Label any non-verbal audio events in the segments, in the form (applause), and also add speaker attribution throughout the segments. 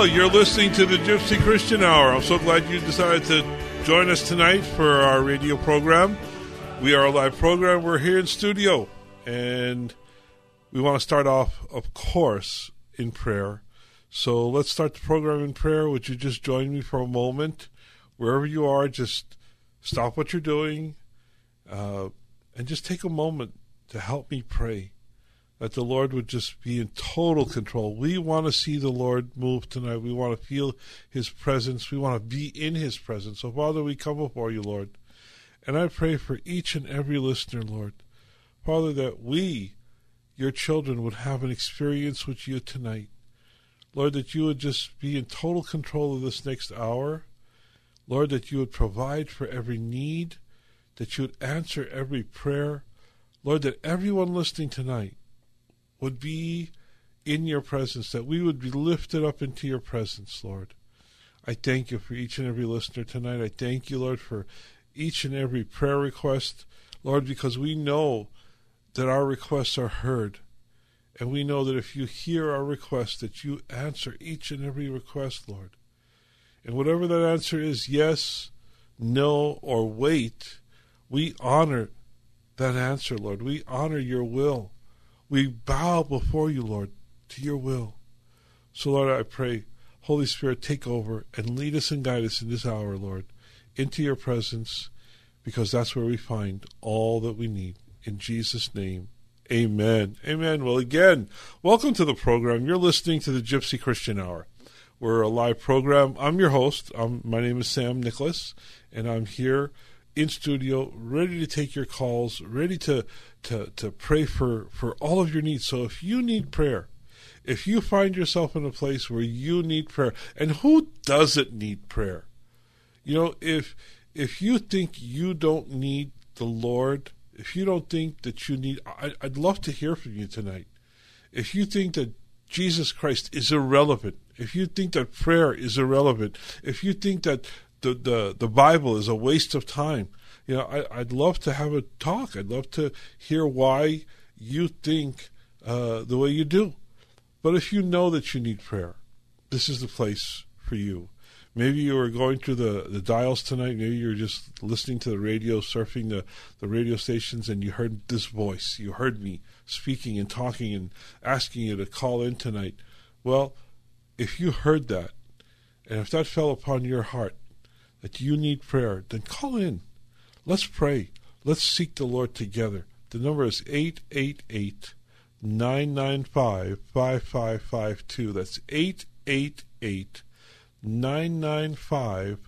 Speaker 1: Well, you're listening to the Gypsy Christian Hour. I'm so glad you decided to join us tonight for our radio program. We are a live program. We're here in studio, and we want to start off, of course, in prayer. So let's start the program in prayer. Would you just join me for a moment? Wherever you are, just stop what you're doing uh, and just take a moment to help me pray that the Lord would just be in total control. We want to see the Lord move tonight. We want to feel His presence. We want to be in His presence. So, Father, we come before you, Lord. And I pray for each and every listener, Lord. Father, that we, your children, would have an experience with you tonight. Lord, that you would just be in total control of this next hour. Lord, that you would provide for every need, that you would answer every prayer. Lord, that everyone listening tonight would be in your presence, that we would be lifted up into your presence, Lord. I thank you for each and every listener tonight. I thank you, Lord, for each and every prayer request, Lord, because we know that our requests are heard. And we know that if you hear our requests, that you answer each and every request, Lord. And whatever that answer is, yes, no, or wait, we honor that answer, Lord. We honor your will. We bow before you, Lord, to your will. So, Lord, I pray, Holy Spirit, take over and lead us and guide us in this hour, Lord, into your presence, because that's where we find all that we need. In Jesus' name, amen. Amen. Well, again, welcome to the program. You're listening to the Gypsy Christian Hour. We're a live program. I'm your host. I'm, my name is Sam Nicholas, and I'm here in studio, ready to take your calls, ready to to to pray for for all of your needs. So if you need prayer, if you find yourself in a place where you need prayer, and who doesn't need prayer? You know, if if you think you don't need the Lord, if you don't think that you need, I, I'd love to hear from you tonight. If you think that Jesus Christ is irrelevant, if you think that prayer is irrelevant, if you think that the, the, the Bible is a waste of time. You know, I, I'd love to have a talk. I'd love to hear why you think uh, the way you do. But if you know that you need prayer, this is the place for you. Maybe you were going through the, the dials tonight. Maybe you're just listening to the radio, surfing the, the radio stations, and you heard this voice. You heard me speaking and talking and asking you to call in tonight. Well, if you heard that, and if that fell upon your heart, that you need prayer, then call in. Let's pray. Let's seek the Lord together. The number is 888 995 5552. That's 888 995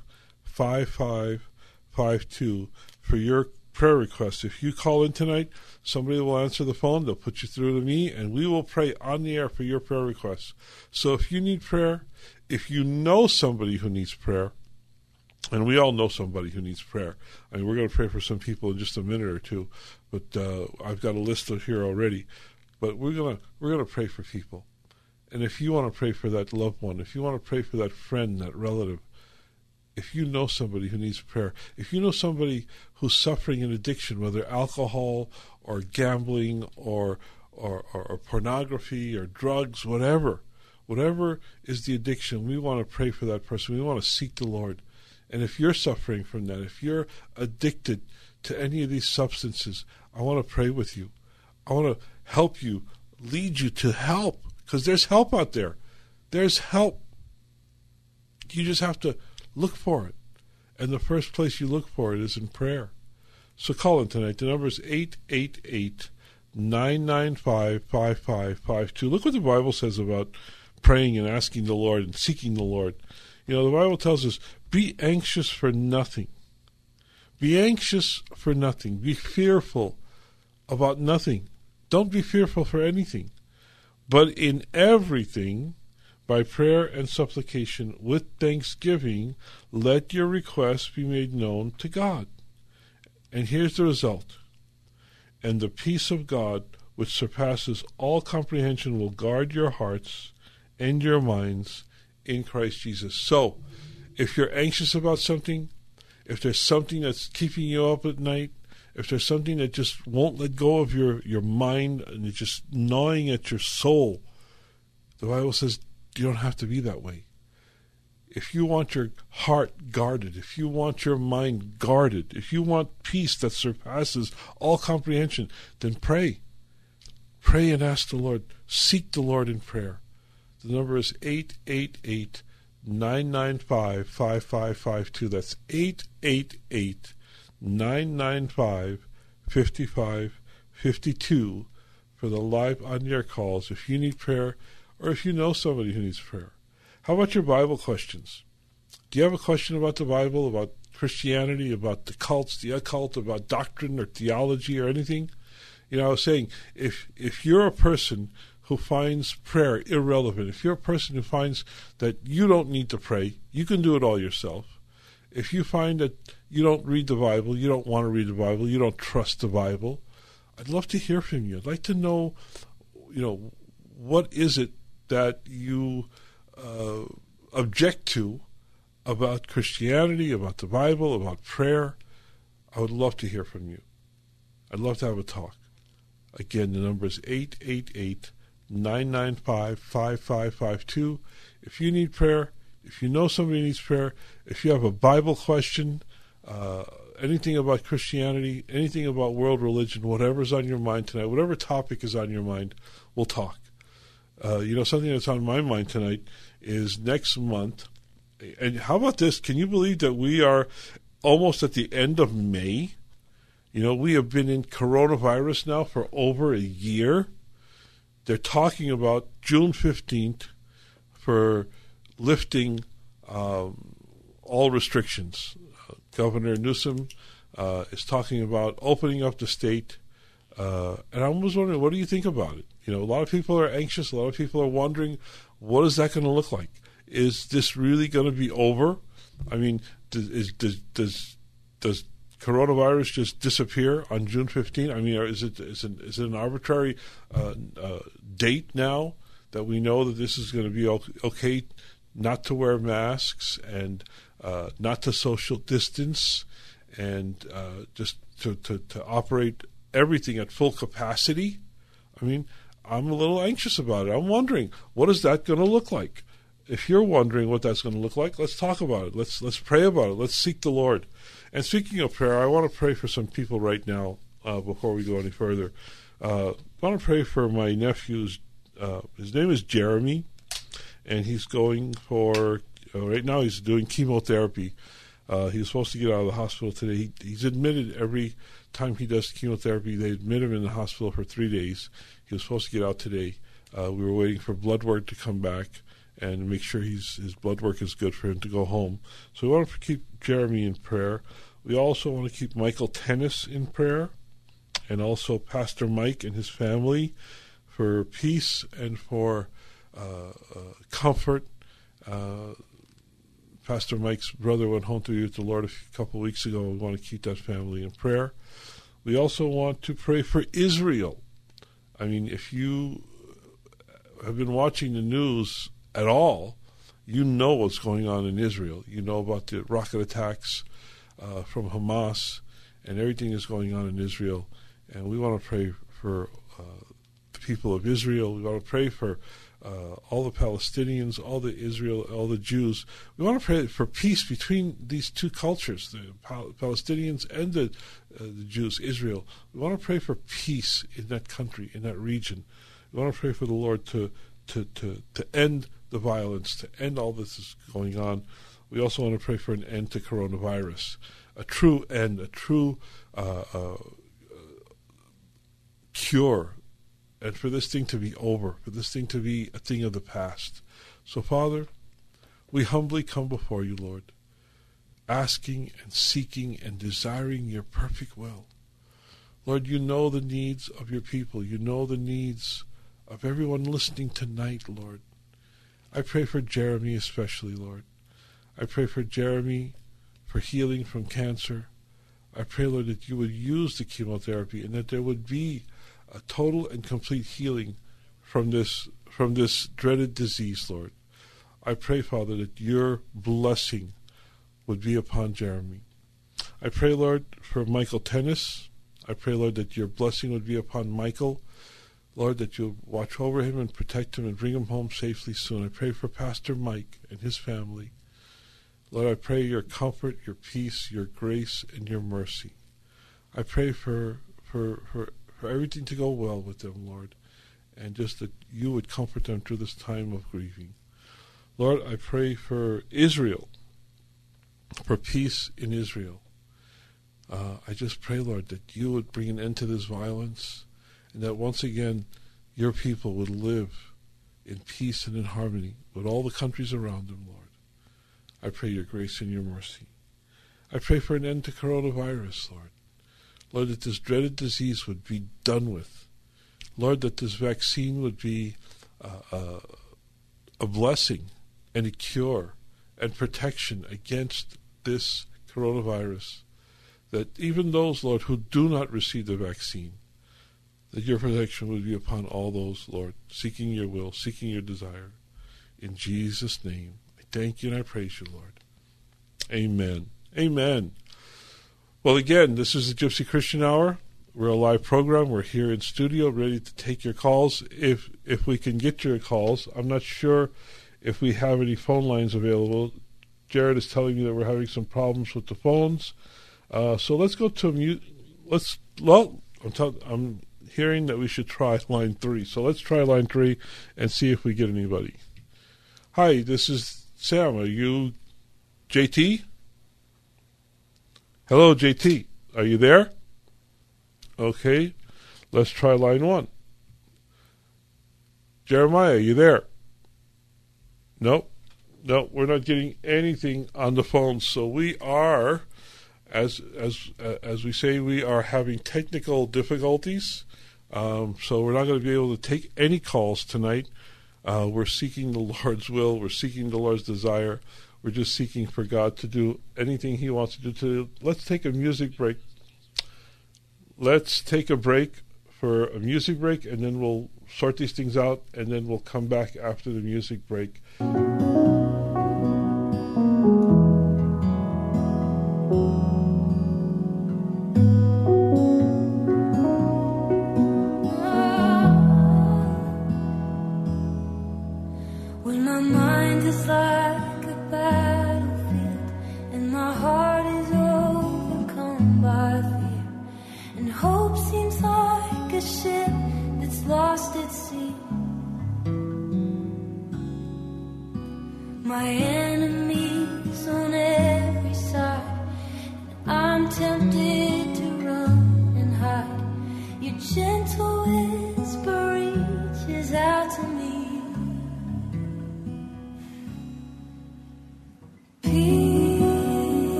Speaker 1: 5552 for your prayer request. If you call in tonight, somebody will answer the phone. They'll put you through to me, and we will pray on the air for your prayer requests. So if you need prayer, if you know somebody who needs prayer, and we all know somebody who needs prayer. I mean, we're going to pray for some people in just a minute or two, but uh, I've got a list of here already. But we're gonna we're gonna pray for people, and if you want to pray for that loved one, if you want to pray for that friend, that relative, if you know somebody who needs prayer, if you know somebody who's suffering an addiction, whether alcohol or gambling or or, or, or pornography or drugs, whatever, whatever is the addiction, we want to pray for that person. We want to seek the Lord And if you're suffering from that, if you're addicted to any of these substances, I want to pray with you. I want to help you, lead you to help, because there's help out there. There's help. You just have to look for it. And the first place you look for it is in prayer. So call in tonight. The number is 888 995 5552. Look what the Bible says about praying and asking the Lord and seeking the Lord. You know, the Bible tells us be anxious for nothing. Be anxious for nothing. Be fearful about nothing. Don't be fearful for anything. But in everything, by prayer and supplication with thanksgiving, let your requests be made known to God. And here's the result. And the peace of God, which surpasses all comprehension, will guard your hearts and your minds in Christ Jesus. So, if you're anxious about something, if there's something that's keeping you up at night, if there's something that just won't let go of your, your mind and it's just gnawing at your soul, the Bible says you don't have to be that way. If you want your heart guarded, if you want your mind guarded, if you want peace that surpasses all comprehension, then pray. Pray and ask the Lord. Seek the Lord in prayer. The number is 888 995 5552. That's 888 995 5552 for the live on your calls if you need prayer or if you know somebody who needs prayer. How about your Bible questions? Do you have a question about the Bible, about Christianity, about the cults, the occult, about doctrine or theology or anything? You know, I was saying if if you're a person who finds prayer irrelevant, if you're a person who finds that you don't need to pray, you can do it all yourself. If you find that you don't read the Bible, you don't want to read the Bible, you don't trust the Bible, I'd love to hear from you. I'd like to know, you know, what is it that you uh, object to about Christianity, about the Bible, about prayer, I would love to hear from you. I'd love to have a talk. Again, the number is 888 995 5552. If you need prayer, if you know somebody needs prayer, if you have a Bible question, uh, anything about Christianity, anything about world religion, whatever's on your mind tonight, whatever topic is on your mind, we'll talk. Uh, you know, something that's on my mind tonight is next month. And how about this? Can you believe that we are almost at the end of May? You know, we have been in coronavirus now for over a year. They're talking about June 15th for lifting um, all restrictions. Uh, Governor Newsom uh, is talking about opening up the state. Uh, and I'm was wondering, what do you think about it? You know, a lot of people are anxious. A lot of people are wondering, what is that going to look like? Is this really going to be over? I mean, does, is, does, does, does coronavirus just disappear on June 15? I mean, is it, is it, is it an arbitrary uh, uh, date now that we know that this is going to be okay not to wear masks and uh, not to social distance and uh, just to, to, to operate everything at full capacity? I mean, I'm a little anxious about it. I'm wondering what is that going to look like. If you're wondering what that's going to look like, let's talk about it. Let's let's pray about it. Let's seek the Lord. And speaking of prayer, I want to pray for some people right now uh, before we go any further. Uh, I want to pray for my nephew's. Uh, his name is Jeremy, and he's going for uh, right now. He's doing chemotherapy. Uh, he was supposed to get out of the hospital today. He, he's admitted every time he does chemotherapy. They admit him in the hospital for three days. He was supposed to get out today. Uh, we were waiting for blood work to come back and make sure he's, his blood work is good for him to go home. So we want to keep Jeremy in prayer. We also want to keep Michael Tennis in prayer and also Pastor Mike and his family for peace and for uh, uh, comfort. Uh, Pastor Mike's brother went home to be with the Lord a couple of weeks ago. We want to keep that family in prayer. We also want to pray for Israel. I mean, if you have been watching the news at all, you know what's going on in Israel. You know about the rocket attacks uh, from Hamas and everything that's going on in Israel. And we want to pray for uh, the people of Israel. We want to pray for uh, all the Palestinians, all the Israel, all the Jews. We want to pray for peace between these two cultures, the Pal- Palestinians and the, uh, the Jews, Israel. We want to pray for peace in that country, in that region. We want to pray for the Lord to, to, to, to end the violence, to end all this is going on. We also want to pray for an end to coronavirus, a true end, a true uh, uh, cure and for this thing to be over, for this thing to be a thing of the past. So, Father, we humbly come before you, Lord, asking and seeking and desiring your perfect will. Lord, you know the needs of your people. You know the needs of everyone listening tonight, Lord. I pray for Jeremy especially, Lord. I pray for Jeremy for healing from cancer. I pray, Lord, that you would use the chemotherapy and that there would be a total and complete healing from this from this dreaded disease, Lord. I pray, Father, that your blessing would be upon Jeremy. I pray, Lord, for Michael Tennis. I pray, Lord, that your blessing would be upon Michael. Lord, that you'll watch over him and protect him and bring him home safely soon. I pray for Pastor Mike and his family. Lord, I pray your comfort, your peace, your grace, and your mercy. I pray for for for for everything to go well with them, Lord, and just that you would comfort them through this time of grieving. Lord, I pray for Israel, for peace in Israel. Uh, I just pray, Lord, that you would bring an end to this violence, and that once again your people would live in peace and in harmony with all the countries around them, Lord. I pray your grace and your mercy. I pray for an end to coronavirus, Lord. Lord, that this dreaded disease would be done with. Lord, that this vaccine would be uh, uh, a blessing and a cure and protection against this coronavirus. That even those, Lord, who do not receive the vaccine, that your protection would be upon all those, Lord, seeking your will, seeking your desire. In Jesus' name, I thank you and I praise you, Lord. Amen. Amen. Well, again, this is the Gypsy Christian Hour. We're a live program. We're here in studio, ready to take your calls. If if we can get your calls, I'm not sure if we have any phone lines available. Jared is telling me that we're having some problems with the phones. Uh, so let's go to mute. Let's well, I'm, tell, I'm hearing that we should try line three. So let's try line three and see if we get anybody. Hi, this is Sam. Are you JT? Hello, JT. Are you there? Okay, let's try line one. Jeremiah, are you there? Nope. No, we're not getting anything on the phone. So we are, as as uh, as we say, we are having technical difficulties. Um, so we're not going to be able to take any calls tonight. Uh, we're seeking the (laughs) Lord's will. We're seeking the Lord's desire. We're just seeking for God to do anything He wants to do. To let's take a music break. Let's take a break for a music break, and then we'll sort these things out, and then we'll come back after the music break.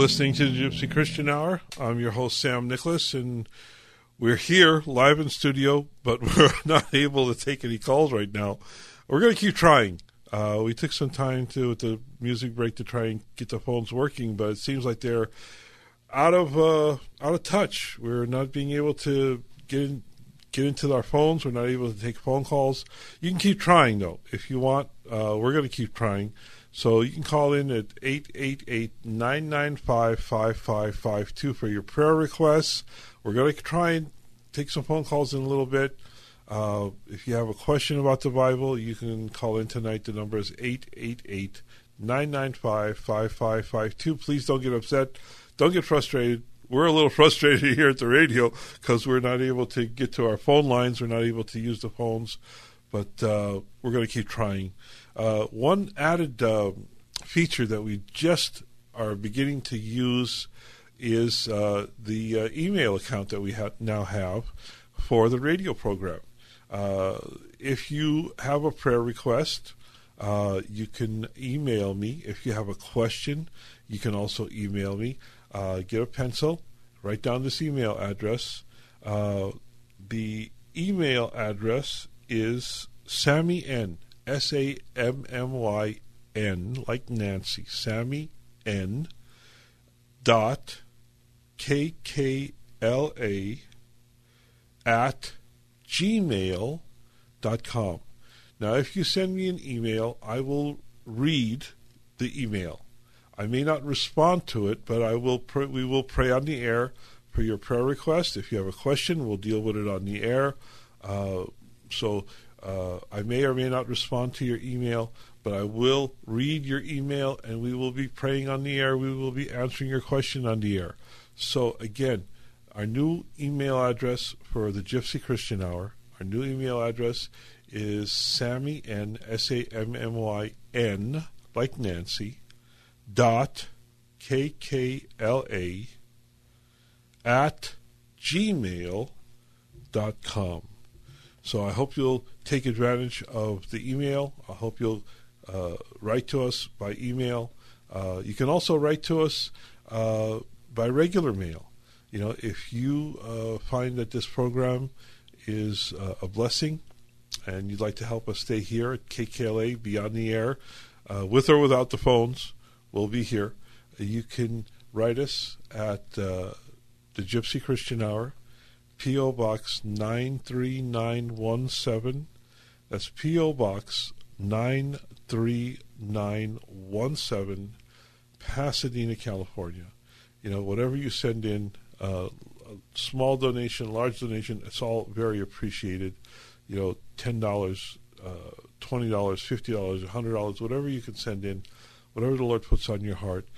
Speaker 1: Listening to the Gypsy Christian Hour. I'm your host, Sam Nicholas, and we're here live in studio, but (laughs) we're not able to take any calls right now. We're going to keep trying. Uh, we took some time to, at the music break, to try and get the phones working, but it seems like they're out of uh, out of touch. We're not being able to get in, get into our phones. We're not able to take phone calls. You can keep trying though if you want. Uh, we're going to keep trying. So you can call in at 888-995-5552 for your prayer requests. We're going to try and take some phone calls in a little bit. Uh, if you have a question about the Bible, you can call in tonight. The number is 888 995 5552. Please don't get upset. Don't get frustrated. We're a little (laughs) frustrated here at the radio because we're not able to get to our phone lines. We're not able to use the phones, but uh, we're going to keep trying. Uh, one added uh, feature that we just are beginning to use is uh, the uh, email account that we ha- now have for the radio program. Uh, if you have a prayer request, uh, you can email me. If you have a question, you can also email me. get a pencil, write down this email address. the email address is Sammy N S A M M Y N, like Nancy, Sammy N. dot K K L A at gmail dot com. Now, if you send me an email, I will read the email. I may not respond to it, but I will. We will pray on the air for your prayer request. If you have a question, we'll deal with it on the air. Uh, so uh, I may or may not respond to your email, but I will read your email and we will be praying on the air. We will be answering your question on the air. So, again, our new email address for the Gypsy Christian Hour, our new email address is Sammy N, S A M M Y N, like Nancy, dot K K L A at gmail dot com. So I hope you'll take advantage of the email. I hope you'll uh, write to us by email. Uh, you can also write to us uh, by regular mail. You know, if you uh, find that this program is uh, a blessing and you'd like to help us stay here at KKLA, be on the air, uh, with or without the phones, we'll be here. You can write us at the Gypsy Christian Hour, P.O. Box 93917. That's P.O. Box 93917, Pasadena, California. You know, whatever you send in, uh, small donation, large donation, it's all very appreciated. You know, ten dollars, uh, twenty dollars, fifty dollars, hundred dollars, whatever you can send in, whatever the Lord puts on your heart,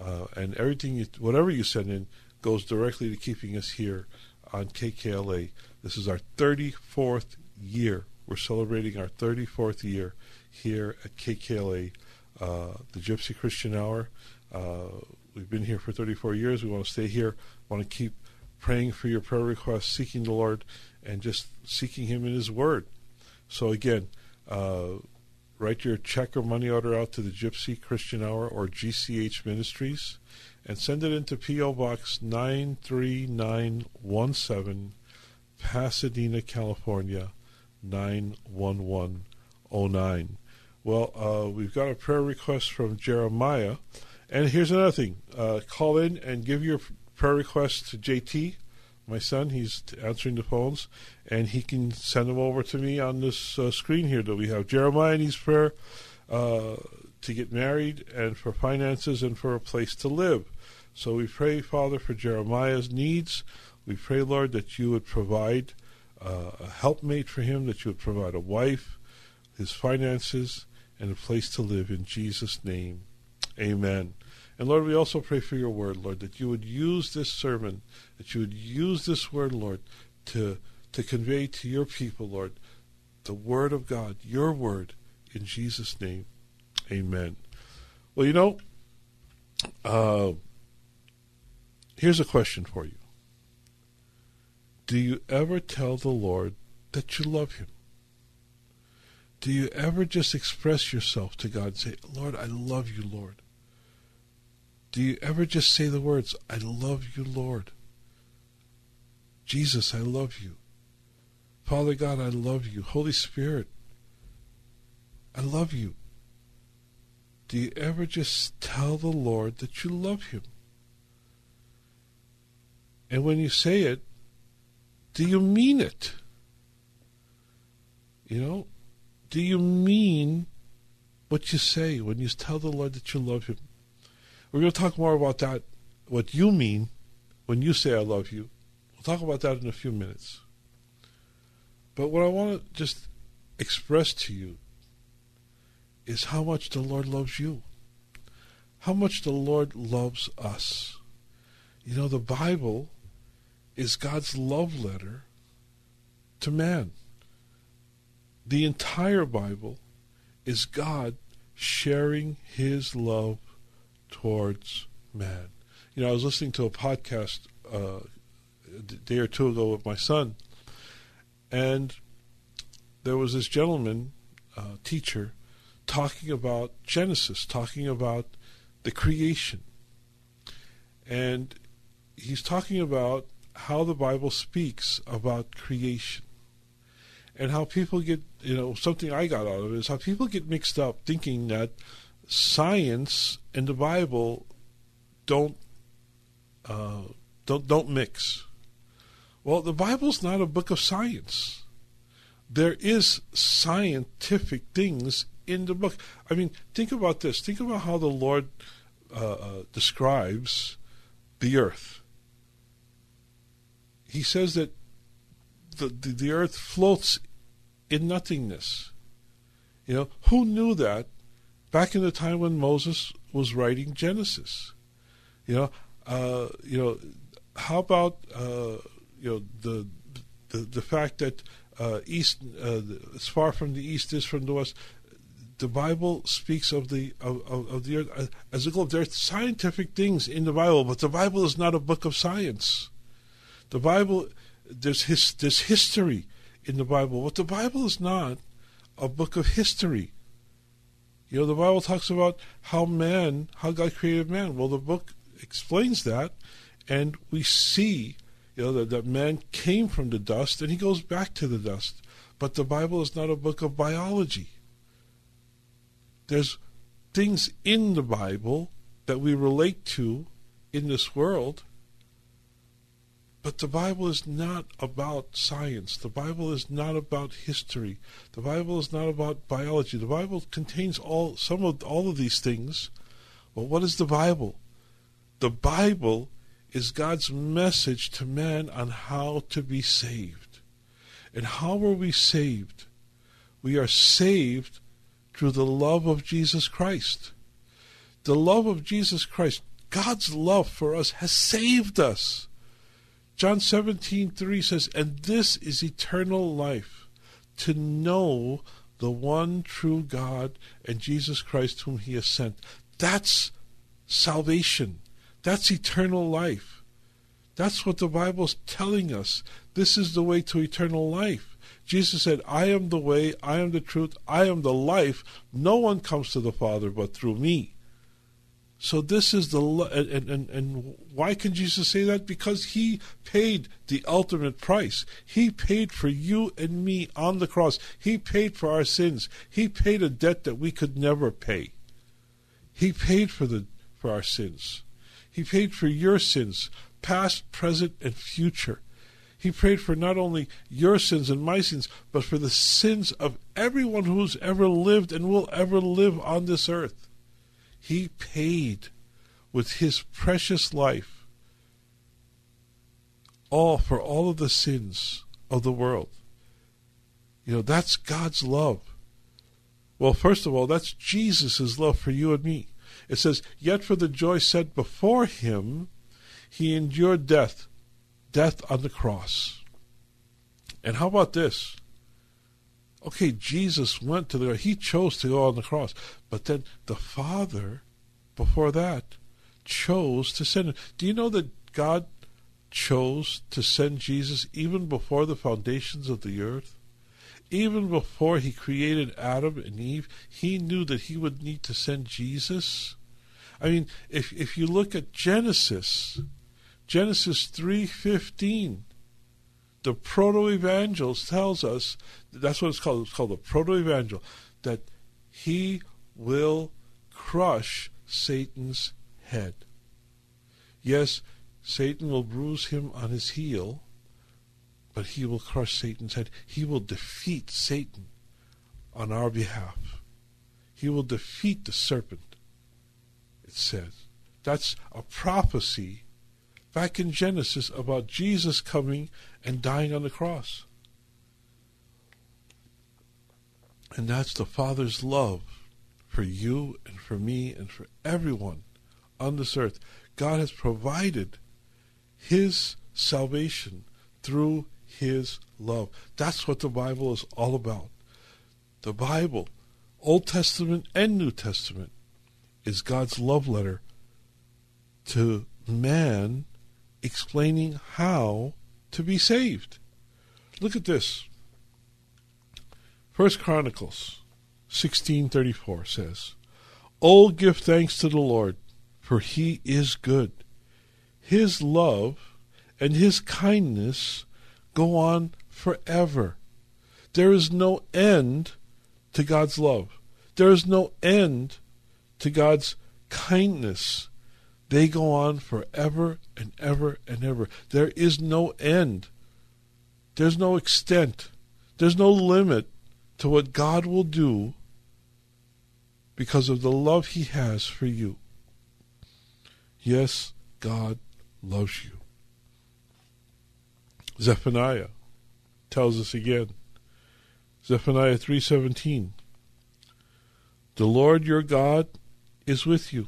Speaker 1: uh, and everything, you, whatever you send in, goes directly to keeping us here on KKLA. This is our 34th year. We're celebrating our 34th year here at KKLA, uh, the Gypsy Christian Hour. Uh, we've been here for 34 years. We want to stay here. Want to keep praying for your prayer requests, seeking the Lord, and just seeking Him in His Word. So again, uh, write your check or money order out to the Gypsy Christian Hour or GCH Ministries and send it into P.O. Box 93917, Pasadena, California 91109. Well, uh, we've got a prayer request from Jeremiah. And here's another thing uh, call in and give your prayer request to JT, my son. He's answering the phones, and he can send them over to me on this uh, screen here that we have. Jeremiah needs prayer uh, to get married and for finances and for a place to live. So we pray, Father, for Jeremiah's needs. We pray, Lord, that you would provide uh, a helpmate for him, that you would provide a wife, his finances, and a place to live in Jesus' name. Amen. And Lord, we also pray for your word, Lord, that you would use this sermon, that you would use this word, Lord, to, to convey to your people, Lord, the word of God, your word, in Jesus' name. Amen. Well, you know, uh, here's a question for you Do you ever tell the Lord that you love him? Do you ever just express yourself to God and say, Lord, I love you, Lord? Do you ever just say the words, I love you, Lord? Jesus, I love you. Father God, I love you. Holy Spirit, I love you. Do you ever just tell the Lord that you love Him? And when you say it, do you mean it? You know, do you mean what you say when you tell the Lord that you love Him? We're going to talk more about that, what you mean when you say I love you. We'll talk about that in a few minutes. But what I want to just express to you is how much the Lord loves you, how much the Lord loves us. You know, the Bible is God's love letter to man. The entire Bible is God sharing his love towards man. You know, I was listening to a podcast uh, a day or two ago with my son, and there was this gentleman, uh, teacher, talking about Genesis, talking about the creation. And he's talking about how the Bible speaks about creation. And how people get, you know, something I got out of it is how people get mixed up thinking that science and the Bible don't uh, don't don't mix. Well, the Bible's not a book of science. There is scientific things in the book. I mean, think about this. Think about how the Lord uh, uh, describes the earth. He says that the, the, the earth floats in nothingness. You know, who knew that back in the time when Moses was writing Genesis? You know, uh, you know, how about uh, you know the the the fact that uh, east uh, as far from the east is from the west. The Bible speaks of the of, of the earth uh, as a globe. There are scientific things in the Bible, but the Bible is not a book of science. The Bible there's his there's history in the Bible, but the Bible is not a book of history. You know, the Bible talks about how man, how God created man. Well, the book explains that, and we see, you know, that, that man came from the dust and he goes back to the dust. But the Bible is not a book of biology. There's things in the Bible that we relate to in this world but the Bible is not about science. The Bible is not about history. The Bible is not about biology. The Bible contains all some of all of these things. But what is the Bible? The Bible is God's message to man on how to be saved. And how are we saved? We are saved through the love of Jesus Christ. The love of Jesus Christ, God's love for us, has saved us. John 17, 3 says, And this is eternal life, to know the one true God and Jesus Christ whom he has sent. That's salvation. That's eternal life. That's what the Bible's telling us. This is the way to eternal life. Jesus said, I am the way, I am the truth, I am the life. No one comes to the Father but through me. So this is the and, and and why can Jesus say that? Because he paid the ultimate price. He paid for you and me on the cross. He paid for our sins. He paid a debt that we could never pay. He paid for the for our sins. He paid for your sins, past, present, and future. He prayed for not only your sins and my sins, but for the sins of everyone who's ever lived and will ever live on this earth. He paid with his precious life all for all of the sins of the world. You know, that's God's love. Well, first of all, that's Jesus' love for you and me. It says, Yet for the joy set before him, he endured death, death on the cross. And how about this? Okay, Jesus went to the he chose to go on the cross, but then the Father, before that, chose to send him. Do you know that God chose to send Jesus even before the foundations of the earth? Even before he created Adam and Eve, he knew that he would need to send Jesus. I mean, if if you look at Genesis, Genesis three fifteen, the proto-evangel tells us that's what it's called. It's called the proto-evangel that he will crush Satan's head. Yes, Satan will bruise him on his heel, but he will crush Satan's head. He will defeat Satan on our behalf. He will defeat the serpent, it says. That's a prophecy back in Genesis about Jesus coming and dying on the cross. And that's the Father's love for you and for me and for everyone on this earth. God has provided His salvation through His love. That's what the Bible is all about. The Bible, Old Testament and New Testament, is God's love letter to man explaining how to be saved. Look at this. First Chronicles 16:34 says, "Oh give thanks to the Lord, for he is good. His love and his kindness go on forever. There is no end to God's love. There is no end to God's kindness. They go on forever and ever and ever. There is no end. There's no extent. There's no limit to what God will do because of the love He has for you. Yes, God loves you. Zephaniah tells us again. Zephaniah 3:17 The Lord your God is with you.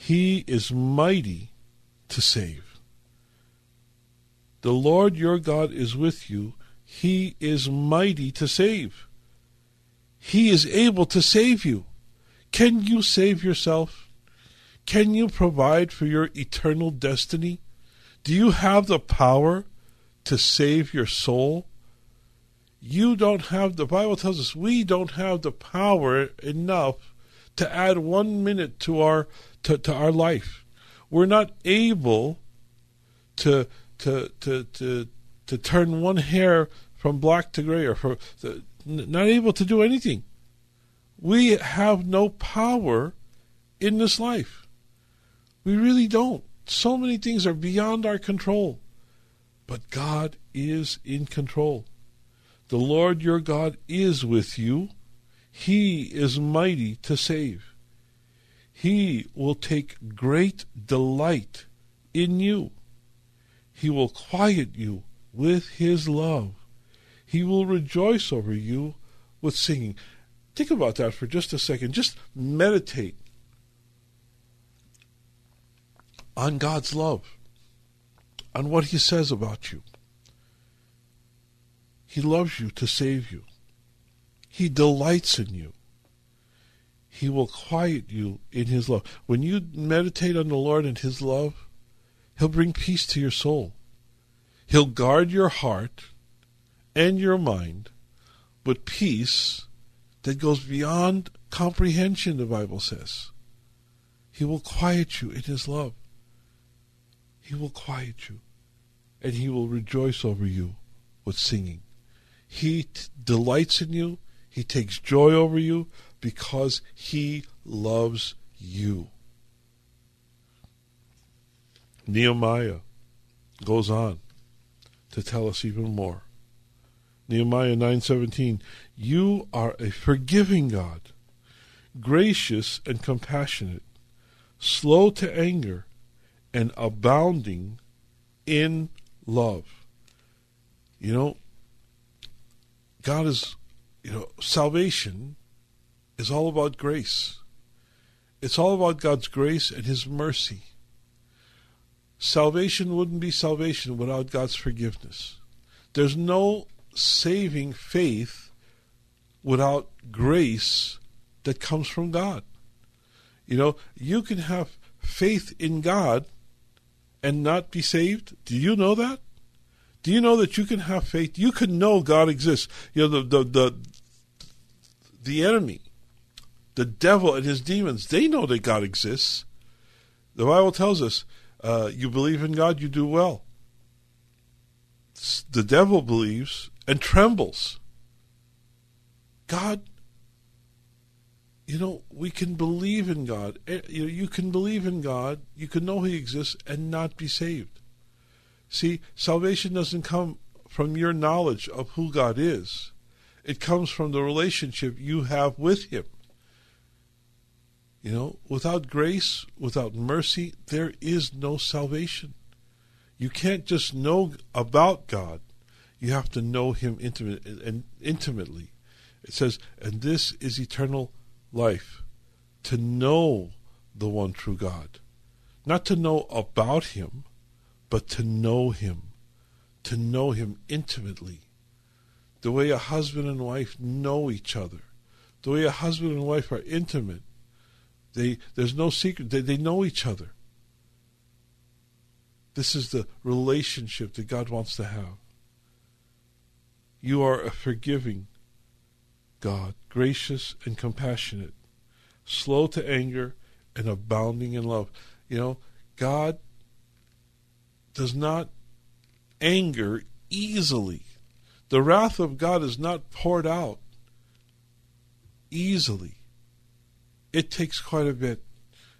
Speaker 1: He is mighty to save. The Lord your God is with you. He is mighty to save. He is able to save you. Can you save yourself? Can you provide for your eternal destiny? Do you have the power to save your soul? You don't have, the Bible tells us, we don't have the power enough to add one minute to our to, to our life. We're not able to to to to to turn one hair from black to gray or for not able to do anything. We have no power in this life. We really don't. So many things are beyond our control. But God is in control. The Lord your God is with you. He is mighty to save. He will take great delight in you. He will quiet you with his love. He will rejoice over you with singing. Think about that for just a second. Just meditate on God's love, on what He says about you. He loves you to save you. He delights in you. He will quiet you in His love. When you meditate on the Lord and His love, He'll bring peace to your soul. He'll guard your heart and your mind with peace that goes beyond comprehension, the Bible says. He will quiet you in His love. He will quiet you, and He will rejoice over you with singing. He t- delights in you, He takes joy over you because He loves you. Nehemiah goes on to tell us even more. Nehemiah 9:17 You are a forgiving God, gracious and compassionate, slow to anger and abounding in love. You know, God is, you know, salvation is all about grace. It's all about God's grace and His mercy. Salvation wouldn't be salvation without God's forgiveness. There's no saving faith without grace that comes from God. You know, you can have faith in God and not be saved? Do you know that? Do you know that you can have faith? You can know God exists. You know, the, the, the, the enemy, the devil and his demons, they know that God exists. The Bible tells us, uh, you believe in God, you do well. The devil believes and trembles. God you know, we can believe in God. Eh, you, know, you can believe in God, you can know He exists, and not be saved. See, salvation doesn't come from your knowledge of who God is, it comes from the relationship you have with Him. You know, without grace, without mercy, there is no salvation. You can't just know about God. You have to know Him intimate and intimately. It says, and this is eternal life to know the one true God. Not to know about Him, but to know Him. To know Him intimately. The way a husband and wife know each other. The way a husband and wife are intimate. They, there's no secret. They, they know each other. This is the relationship that God wants to have. You are a forgiving God, gracious and compassionate, slow to anger, and abounding in love. You know, God does not anger easily. The wrath of God is not poured out easily. It takes quite a bit.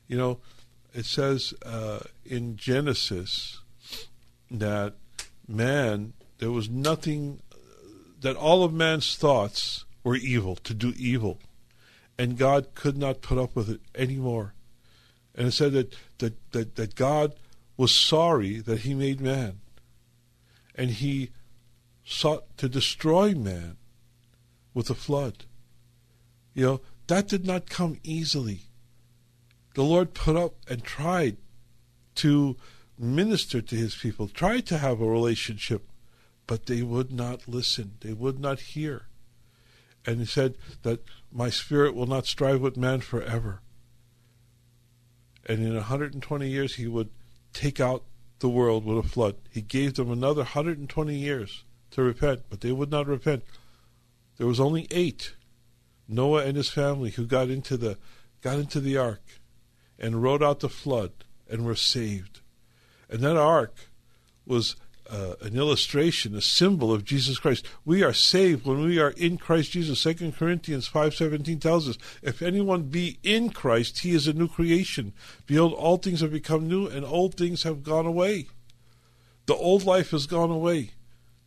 Speaker 1: You know, it says uh, in Genesis that man, there was nothing, that all of man's thoughts were evil, to do evil. And God could not put up with it anymore. And it said that, that, that, that God was sorry that he made man. And he sought to destroy man with a flood. You know, that did not come easily. The Lord put up and tried to minister to his people, tried to have a relationship, but they would not listen. They would not hear and he said that my spirit will not strive with man forever. And in 120 years, he would take out the world with a flood. He gave them another 120 years to repent, but they would not repent. There was only eight, Noah and his family, who got into the got into the ark and rode out the flood and were saved. And that ark was uh, an illustration, a symbol of Jesus Christ. We are saved when we are in Christ Jesus. Second Corinthians five seventeen tells us, "If anyone be in Christ, he is a new creation. Behold, all things have become new, and old things have gone away. The old life has gone away.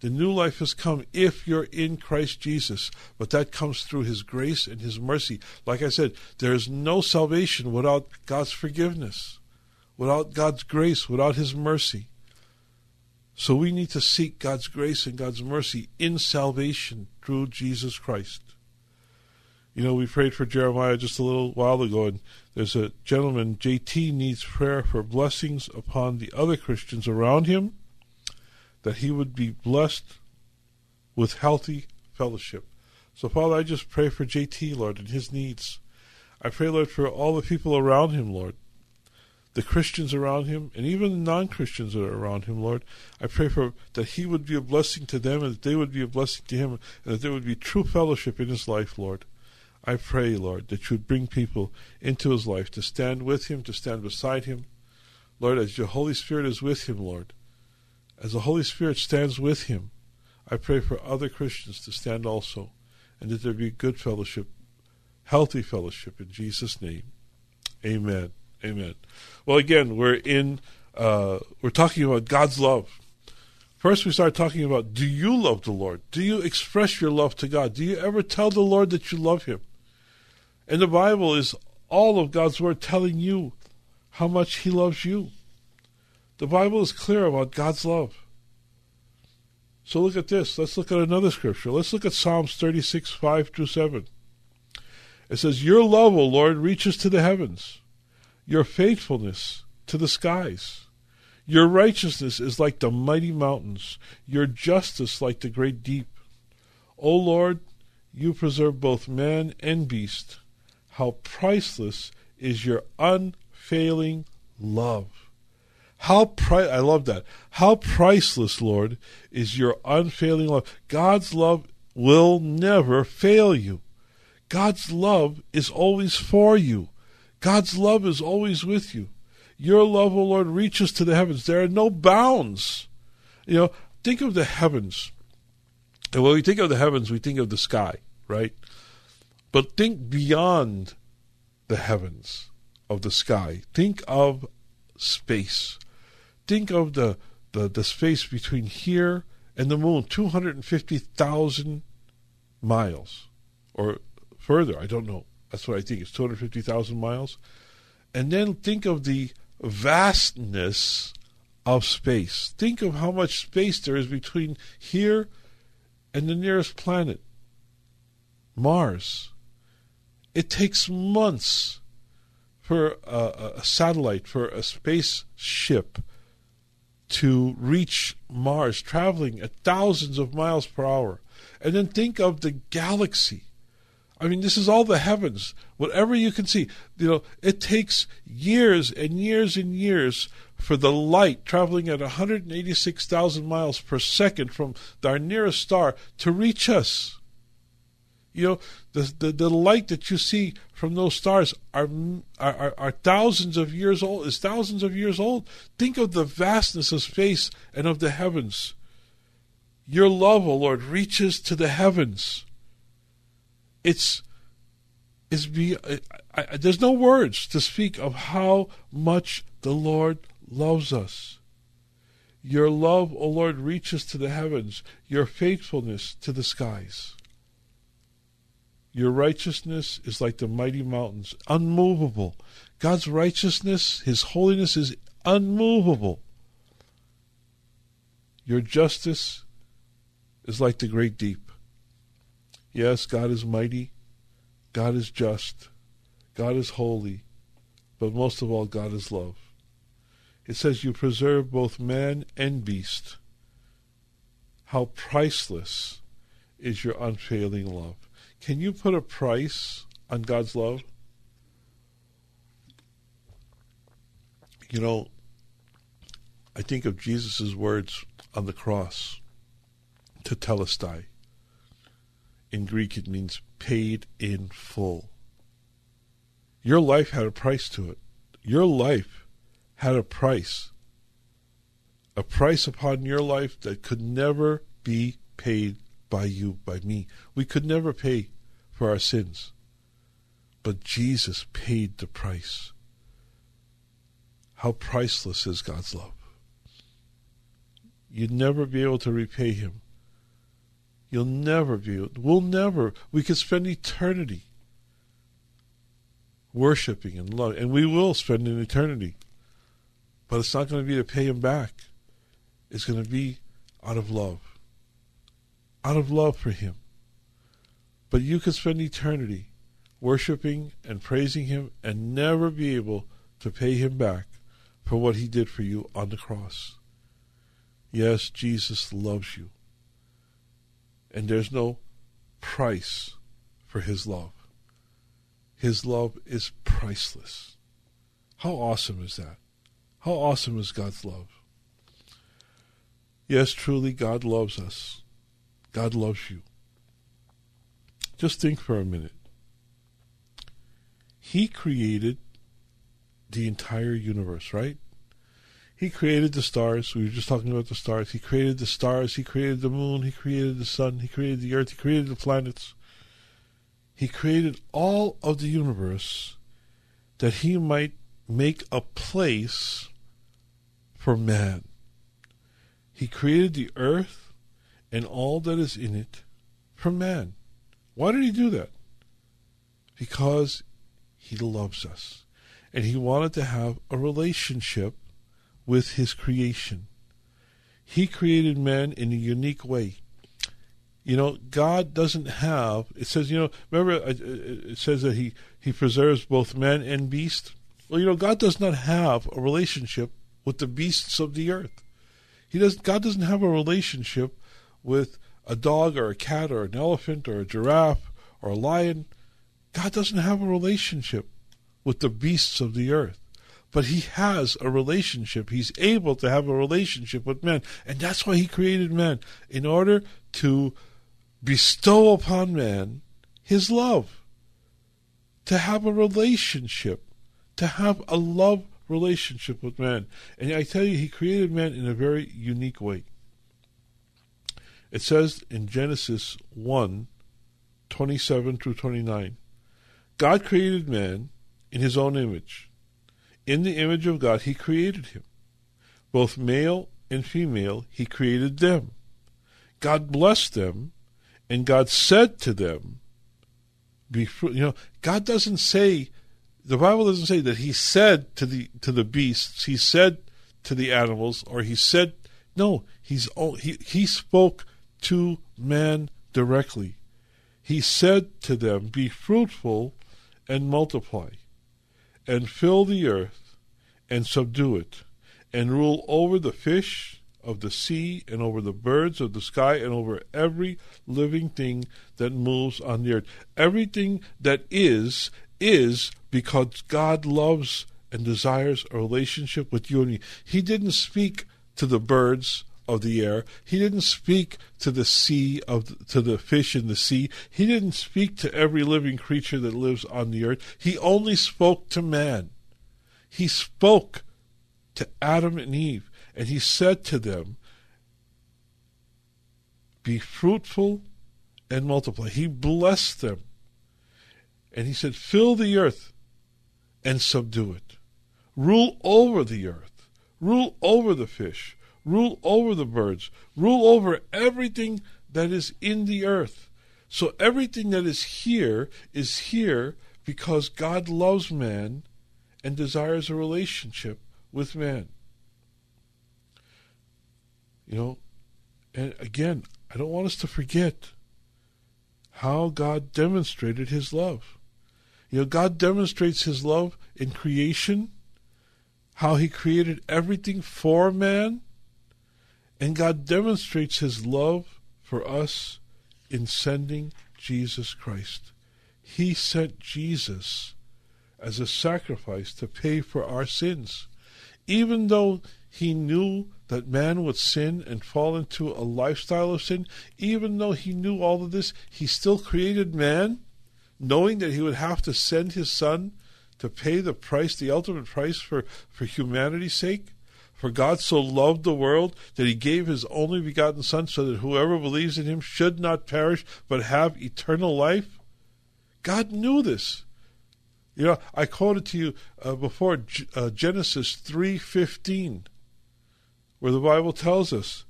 Speaker 1: The new life has come if you're in Christ Jesus. But that comes through His grace and His mercy. Like I said, there is no salvation without God's forgiveness, without God's grace, without His mercy. So we need to seek God's grace and God's mercy in salvation through Jesus Christ. You know, we prayed for Jeremiah just a little while ago, and there's a gentleman, JT, needs prayer for blessings upon the other Christians around him, that he would be blessed with healthy fellowship. So, Father, I just pray for JT, Lord, and his needs. I pray, Lord, for all the people around him, Lord, the Christians around him, and even the non Christians that are around him, Lord. I pray for that he would be a blessing to them, and that they would be a blessing to him, and that there would be true fellowship in his life, Lord. I pray, Lord, that you would bring people into his life to stand with him, to stand beside him. Lord, as your Holy Spirit is with him, Lord, as the Holy Spirit stands with him, I pray for other Christians to stand also, and that there be good fellowship, healthy fellowship in Jesus' name. Amen. Amen. Well, again, we're in, uh, we're talking about God's love. First, we start talking about do you love the Lord? Do you express your love to God? Do you ever tell the Lord that you love Him? And the Bible is all of God's Word telling you how much He loves you. The Bible is clear about God's love. So look at this. Let's look at another scripture. Let's look at Psalms 36, 5 through 7. It says, Your love, O Lord, reaches to the heavens, your faithfulness to the skies. Your righteousness is like the mighty mountains, your justice like the great deep. O Lord, you preserve both man and beast. How priceless is your unfailing love. How pri- I love that. How priceless, Lord, is your unfailing love. God's love will never fail you. God's love is always for you. God's love is always with you. Your love, O oh Lord, reaches to the heavens. There are no bounds. You know, think of the heavens. And when we think of the heavens, we think of the sky, right? But think beyond the heavens of the sky. Think of space. Think of the, the, the space between here and the moon 250,000 miles or further. I don't know. That's what I think. It's 250,000 miles. And then think of the vastness of space. Think of how much space there is between here and the nearest planet, Mars. It takes months for a, a satellite, for a spaceship to reach Mars, traveling at thousands of miles per hour. And then think of the galaxy. I mean, this is all the heavens. Whatever you can see, you know, it takes years and years and years for the light traveling at 186,000 miles per second from our nearest star to reach us. You know, the, the, the light that you see from those stars are, are, are thousands of years old, is thousands of years old. Think of the vastness of space and of the heavens. Your love, O oh Lord, reaches to the heavens. It's, it's be, I, I, there's no words to speak of how much the Lord loves us. Your love, O oh Lord, reaches to the heavens, your faithfulness to the skies. Your righteousness is like the mighty mountains, unmovable. God's righteousness, His holiness is unmovable. Your justice is like the great deep. Yes, God is mighty, God is just, God is holy, but most of all, God is love. It says, You preserve both man and beast. How priceless is your unfailing love. Can you put a price on God's love? You know, I think of Jesus' words on the cross, tetelestai. In Greek, it means paid in full. Your life had a price to it. Your life had a price. A price upon your life that could never be paid by you, by me. We could never pay for our sins. But Jesus paid the price. How priceless is God's love. You'd never be able to repay Him. You'll never be able, we'll never, we could spend eternity worshiping and loving, and we will spend an eternity But it's not going to be to pay him back. It's going to be out of love. Out of love for him. But you could spend eternity worshiping and praising him and never be able to pay him back for what he did for you on the cross. Yes, Jesus loves you. And there's no price for his love. His love is priceless. How awesome is that? How awesome is God's love? Yes, truly, God loves us. God loves you. Just think for a minute. He created the entire universe, right? He created the stars. We were just talking about the stars. He created the stars. He created the moon. He created the sun. He created the earth. He created the planets. He created all of the universe that he might make a place for man. He created the earth and all that is in it for man. Why did he do that? Because he loves us. And he wanted to have a relationship with his creation. He created man in a unique way. You know, God doesn't have, it says, you know, remember uh, uh, it says that he, he preserves both man and beast? Well, you know, God does not have a relationship with the beasts of the earth. He does God doesn't have a relationship with a dog or a cat or an elephant or a giraffe or a lion. God doesn't have a relationship with the beasts of the earth. But he has a relationship. He's able to have a relationship with men. And that's why he created man, in order to bestow upon man his love. To have a relationship. To have a love relationship with man. And I tell you, he created man in a very unique way. It says in Genesis 1 27 through 29 God created man in his own image. In the image of God, he created him. Both male and female, he created them. God blessed them, and God said to them, be fruit. You know, God doesn't say, the Bible doesn't say that he said to the to the beasts, he said to the animals, or he said, no, he's he he spoke to man directly. He said to them, Be fruitful and multiply and fill the earth and subdue it, and rule over the fish of the sea and over the birds of the sky and over every living thing that moves on the earth. Everything that is, is because God loves and desires a relationship with you and me. He didn't speak to the birds of the air. He didn't speak to the sea of to the fish in the sea. He didn't speak to every living creature that lives on the earth. He only spoke to man. He spoke to Adam and Eve, and he said to them, "Be fruitful and multiply." He blessed them, and he said, "Fill the earth and subdue it. Rule over the earth. Rule over the fish." Rule over the birds, rule over everything that is in the earth. So everything that is here is here because God loves man and desires a relationship with man. You know, and again, I don't want us to forget how God demonstrated his love. You know, God demonstrates his love in creation, how he created everything for man, and God demonstrates his love for us in sending Jesus Christ. He sent Jesus as a sacrifice to pay for our sins. Even though he knew that man would sin and fall into a lifestyle of sin, even though he knew all of this, he still created man, knowing that he would have to send his son to pay the price, the ultimate price for, for humanity's sake. For God so loved the world that he gave his only begotten Son so that whoever believes in him should not perish but have eternal life. God knew this. You know, I quoted to you uh, before uh, Genesis 3:15 where the Bible tells us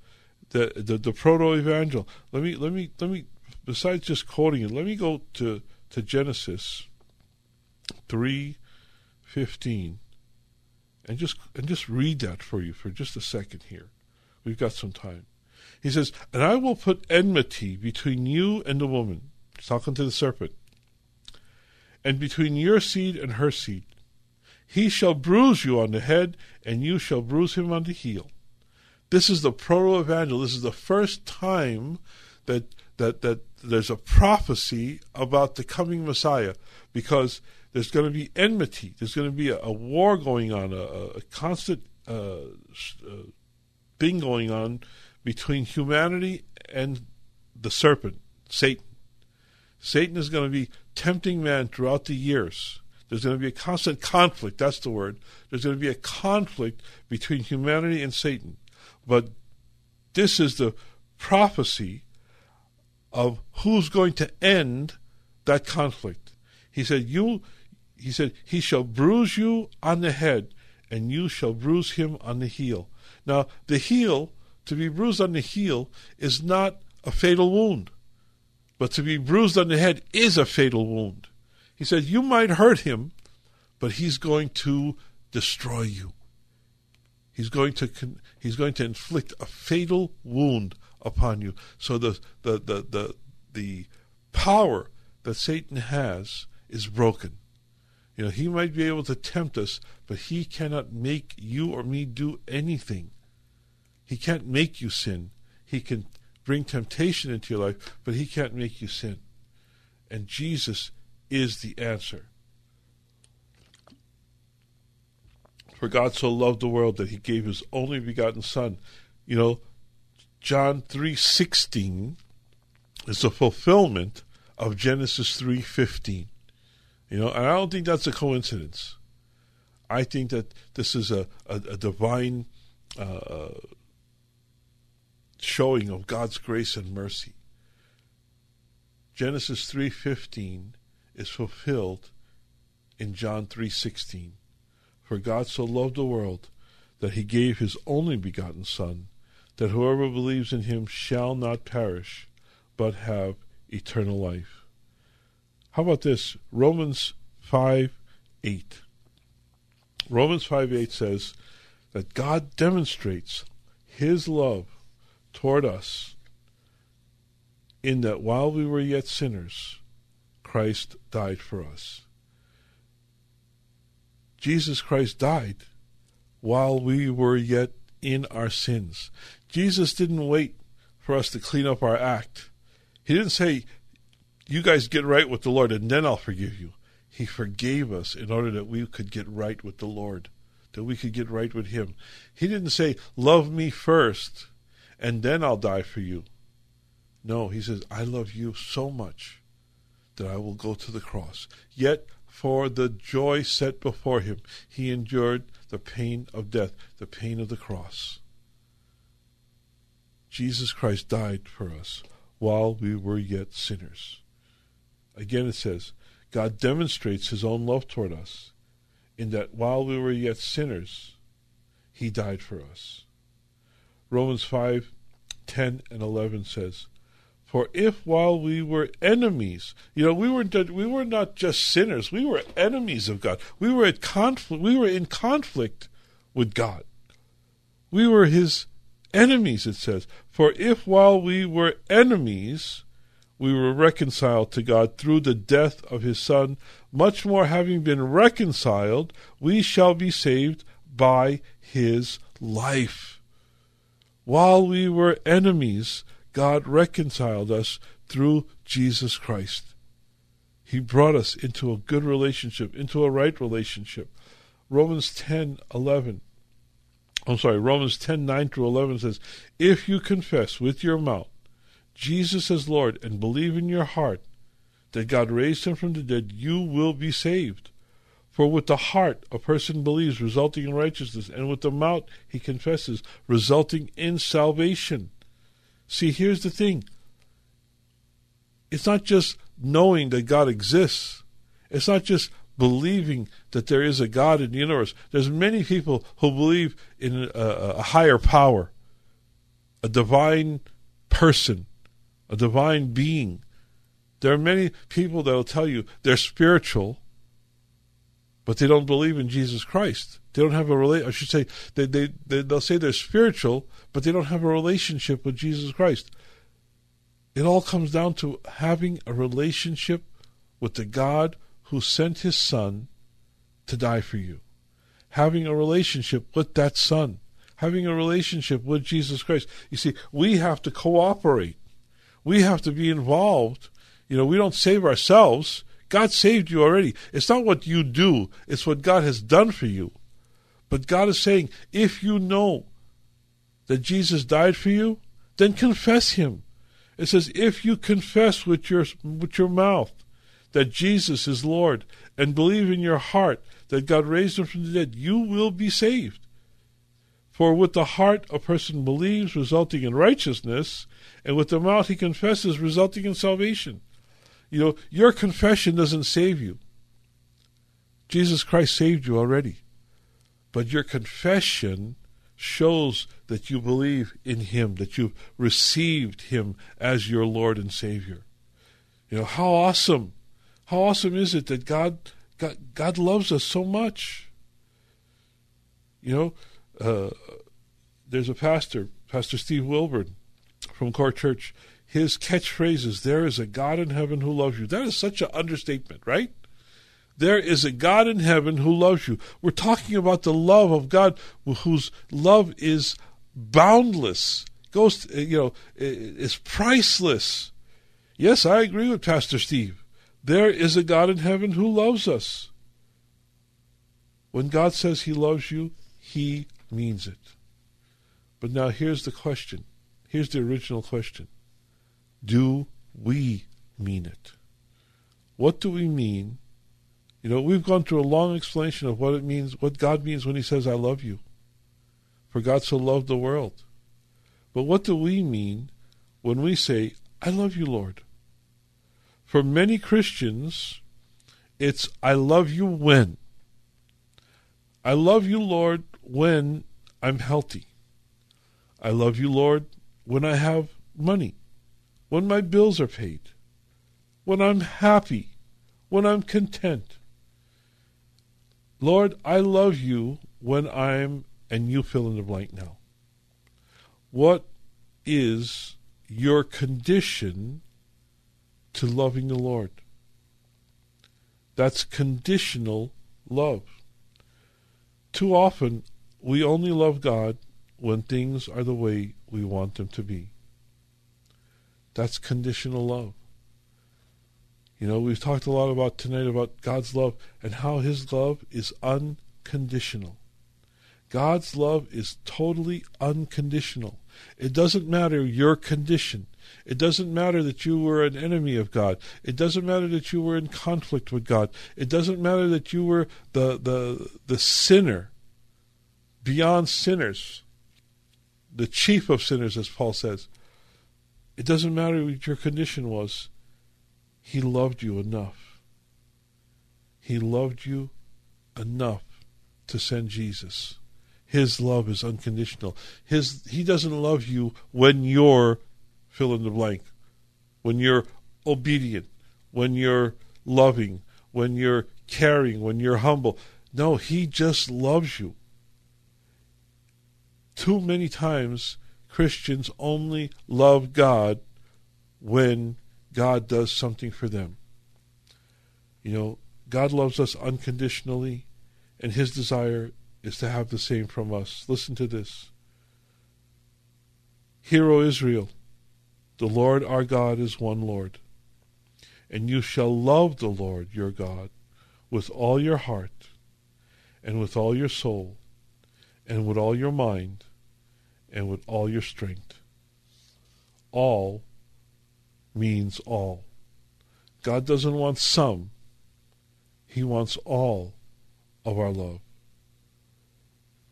Speaker 1: that the, the proto-evangel. Let me let me let me besides just quoting it, let me go to to Genesis 3:15 and just and just read that for you for just a second here. We've got some time. He says, "And I will put enmity between you and the woman." He's talking to the serpent. And between your seed and her seed, he shall bruise you on the head, and you shall bruise him on the heel. This is the proto-evangel. This is the first time that that that there's a prophecy about the coming Messiah, because there's going to be enmity. There's going to be a, a war going on, a, a constant uh, uh, thing going on between humanity and the serpent, Satan. Satan is going to be tempting man throughout the years. There's going to be a constant conflict. That's the word. There's going to be a conflict between humanity and Satan. But this is the prophecy of who's going to end that conflict. He said, "You," he said, "He shall bruise you on the head, and you shall bruise him on the heel." Now, the heel, to be bruised on the heel, is not a fatal wound, but to be bruised on the head is a fatal wound. He said, You might hurt him, but he's going to destroy you. He's going to he's going to inflict a fatal wound upon you. So the the the the, the power that Satan has is broken. You know, he might be able to tempt us, but he cannot make you or me do anything. He can't make you sin. He can bring temptation into your life, but he can't make you sin. And Jesus is the answer. For God so loved the world that he gave his only begotten son. You know, John 3:16 is the fulfillment of Genesis 3:15. You know, and I don't think that's a coincidence. I think that this is a, a, a divine uh, showing of God's grace and mercy. Genesis 3:15 is fulfilled in John 3:16. For God so loved the world that he gave his only begotten son that whoever believes in him shall not perish but have eternal life. How about this? Romans 5 8. Romans 5 8 says that God demonstrates his love toward us in that while we were yet sinners, Christ died for us. Jesus Christ died while we were yet in our sins. Jesus didn't wait for us to clean up our act. He didn't say, You guys get right with the Lord and then I'll forgive you. He forgave us in order that we could get right with the Lord, that we could get right with Him. He didn't say, Love me first and then I'll die for you. No, He says, I love you so much that I will go to the cross. Yet for the joy set before him, he endured the pain of death, the pain of the cross. Jesus Christ died for us while we were yet sinners. Again, it says, God demonstrates his own love toward us in that while we were yet sinners, he died for us. Romans 5 10 and 11 says, for if while we were enemies, you know, we were we were not just sinners, we were enemies of God. We were at conflict. We were in conflict with God. We were His enemies. It says, for if while we were enemies, we were reconciled to God through the death of His Son, much more having been reconciled, we shall be saved by His life. While we were enemies, God reconciled us through Jesus Christ. He brought us into a good relationship, into a right relationship. Romans 10 11. I'm sorry, Romans 10 9 through 11 says, If you confess with your mouth Jesus as Lord and believe in your heart that God raised him from the dead, you will be saved. For with the heart a person believes, resulting in righteousness, and with the mouth he confesses, resulting in salvation. See, here's the thing it's not just knowing that God exists, it's not just believing that there is a God in the universe. There's many people who believe in a, a higher power, a divine person, a divine being. There are many people that will tell you they're spiritual, but they don't believe in Jesus Christ. They don't have a relate. I should say they, they they they'll say they're spiritual, but they don't have a relationship with Jesus Christ. It all comes down to having a relationship with the God who sent His Son to die for you, having a relationship with that Son, having a relationship with Jesus Christ. You see, we have to cooperate. We have to be involved. You know, we don't save ourselves. God saved you already. It's not what you do, it's what God has done for you. But God is saying, if you know that Jesus died for you, then confess him. It says, if you confess with your with your mouth that Jesus is Lord and believe in your heart that God raised him from the dead, you will be saved. For with the heart a person believes, resulting in righteousness, and with the mouth he confesses, resulting in salvation. You know, your confession doesn't save you. Jesus Christ saved you already. But your confession shows that you believe in Him, that you've received Him as your Lord and Savior. You know, how awesome, how awesome is it that God, God, God loves us so much? You know, uh, there's a pastor, Pastor Steve Wilburn from Core Church. His catchphrase is, There is a God in heaven who loves you. That is such an understatement, right? There is a God in heaven who loves you. We're talking about the love of God whose love is boundless, goes, you know, is priceless. Yes, I agree with Pastor Steve. There is a God in heaven who loves us. When God says he loves you, he means it. But now here's the question. Here's the original question. Do we mean it? What do we mean you know, we've gone through a long explanation of what it means, what God means when He says, I love you. For God so loved the world. But what do we mean when we say, I love you, Lord? For many Christians, it's, I love you when? I love you, Lord, when I'm healthy. I love you, Lord, when I have money, when my bills are paid, when I'm happy, when I'm content. Lord, I love you when I'm, and you fill in the blank now. What is your condition to loving the Lord? That's conditional love. Too often, we only love God when things are the way we want them to be. That's conditional love. You know, we've talked a lot about tonight about God's love and how His love is unconditional. God's love is totally unconditional. It doesn't matter your condition. It doesn't matter that you were an enemy of God. It doesn't matter that you were in conflict with God. It doesn't matter that you were the the the sinner beyond sinners, the chief of sinners, as Paul says. It doesn't matter what your condition was. He loved you enough. He loved you enough to send Jesus. His love is unconditional. His he doesn't love you when you're fill in the blank. When you're obedient, when you're loving, when you're caring, when you're humble. No, he just loves you. Too many times Christians only love God when God does something for them. You know, God loves us unconditionally, and His desire is to have the same from us. Listen to this. Hear, O Israel, the Lord our God is one Lord, and you shall love the Lord your God with all your heart, and with all your soul, and with all your mind, and with all your strength. All means all. God doesn't want some, He wants all of our love.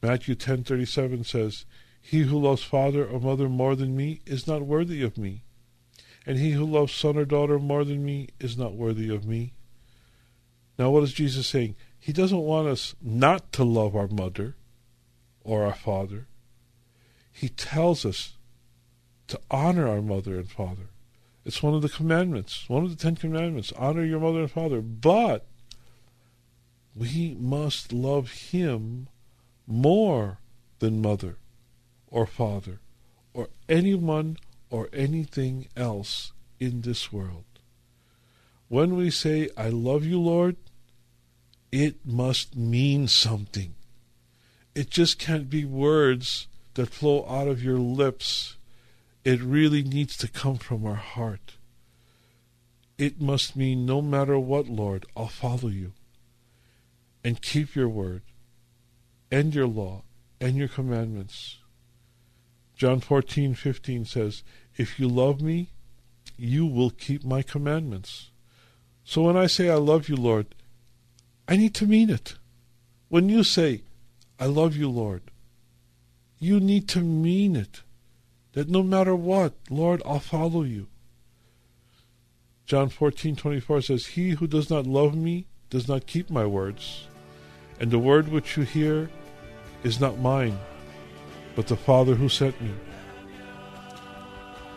Speaker 1: Matthew 10:37 says, "He who loves father or mother more than me is not worthy of me, and he who loves son or daughter more than me is not worthy of me." Now what is Jesus saying? He doesn't want us not to love our mother or our father. He tells us to honor our mother and father. It's one of the commandments, one of the Ten Commandments. Honor your mother and father. But we must love him more than mother or father or anyone or anything else in this world. When we say, I love you, Lord, it must mean something. It just can't be words that flow out of your lips. It really needs to come from our heart. It must mean, no matter what, Lord, I'll follow you and keep your word and your law and your commandments. John 14:15 says, "If you love me, you will keep my commandments." So when I say I love you, Lord, I need to mean it. When you say, I love you, Lord, you need to mean it. That no matter what, Lord, I'll follow you. John 14:24 says, "He who does not love me does not keep my words, and the word which you hear is not mine, but the Father who sent me."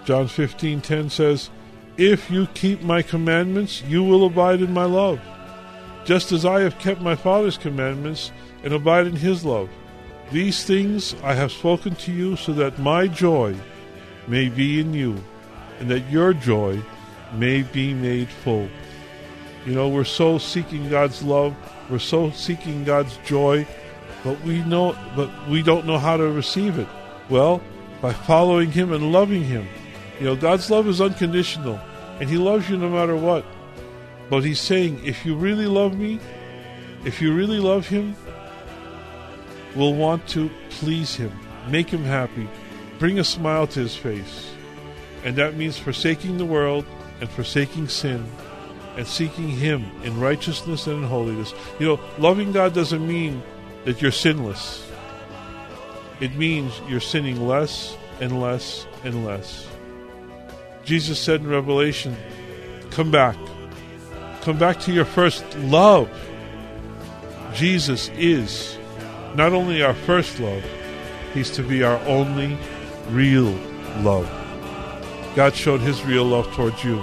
Speaker 1: John 15:10 says, "If you keep my commandments, you will abide in my love, just as I have kept my Father's commandments and abide in his love. These things I have spoken to you so that my joy may be in you, and that your joy may be made full. You know, we're so seeking God's love, we're so seeking God's joy, but we know but we don't know how to receive it. Well, by following him and loving him. You know, God's love is unconditional, and he loves you no matter what. But he's saying, if you really love me, if you really love him, will want to please him, make him happy, bring a smile to his face. And that means forsaking the world and forsaking sin and seeking him in righteousness and in holiness. You know, loving God doesn't mean that you're sinless. It means you're sinning less and less and less. Jesus said in Revelation, Come back. Come back to your first love. Jesus is not only our first love, He's to be our only real love. God showed His real love towards you.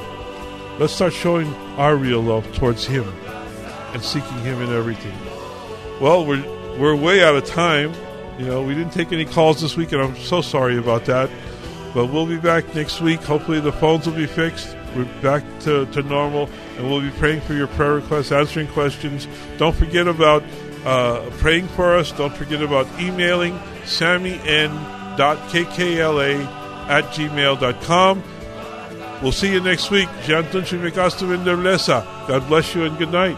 Speaker 1: Let's start showing our real love towards Him and seeking Him in everything. Well, we're we're way out of time. You know, we didn't take any calls this week, and I'm so sorry about that. But we'll be back next week. Hopefully, the phones will be fixed. We're back to, to normal, and we'll be praying for your prayer requests, answering questions. Don't forget about uh, praying for us. Don't forget about emailing sammyn.kkla at gmail.com. We'll see you next week. God bless you and good night.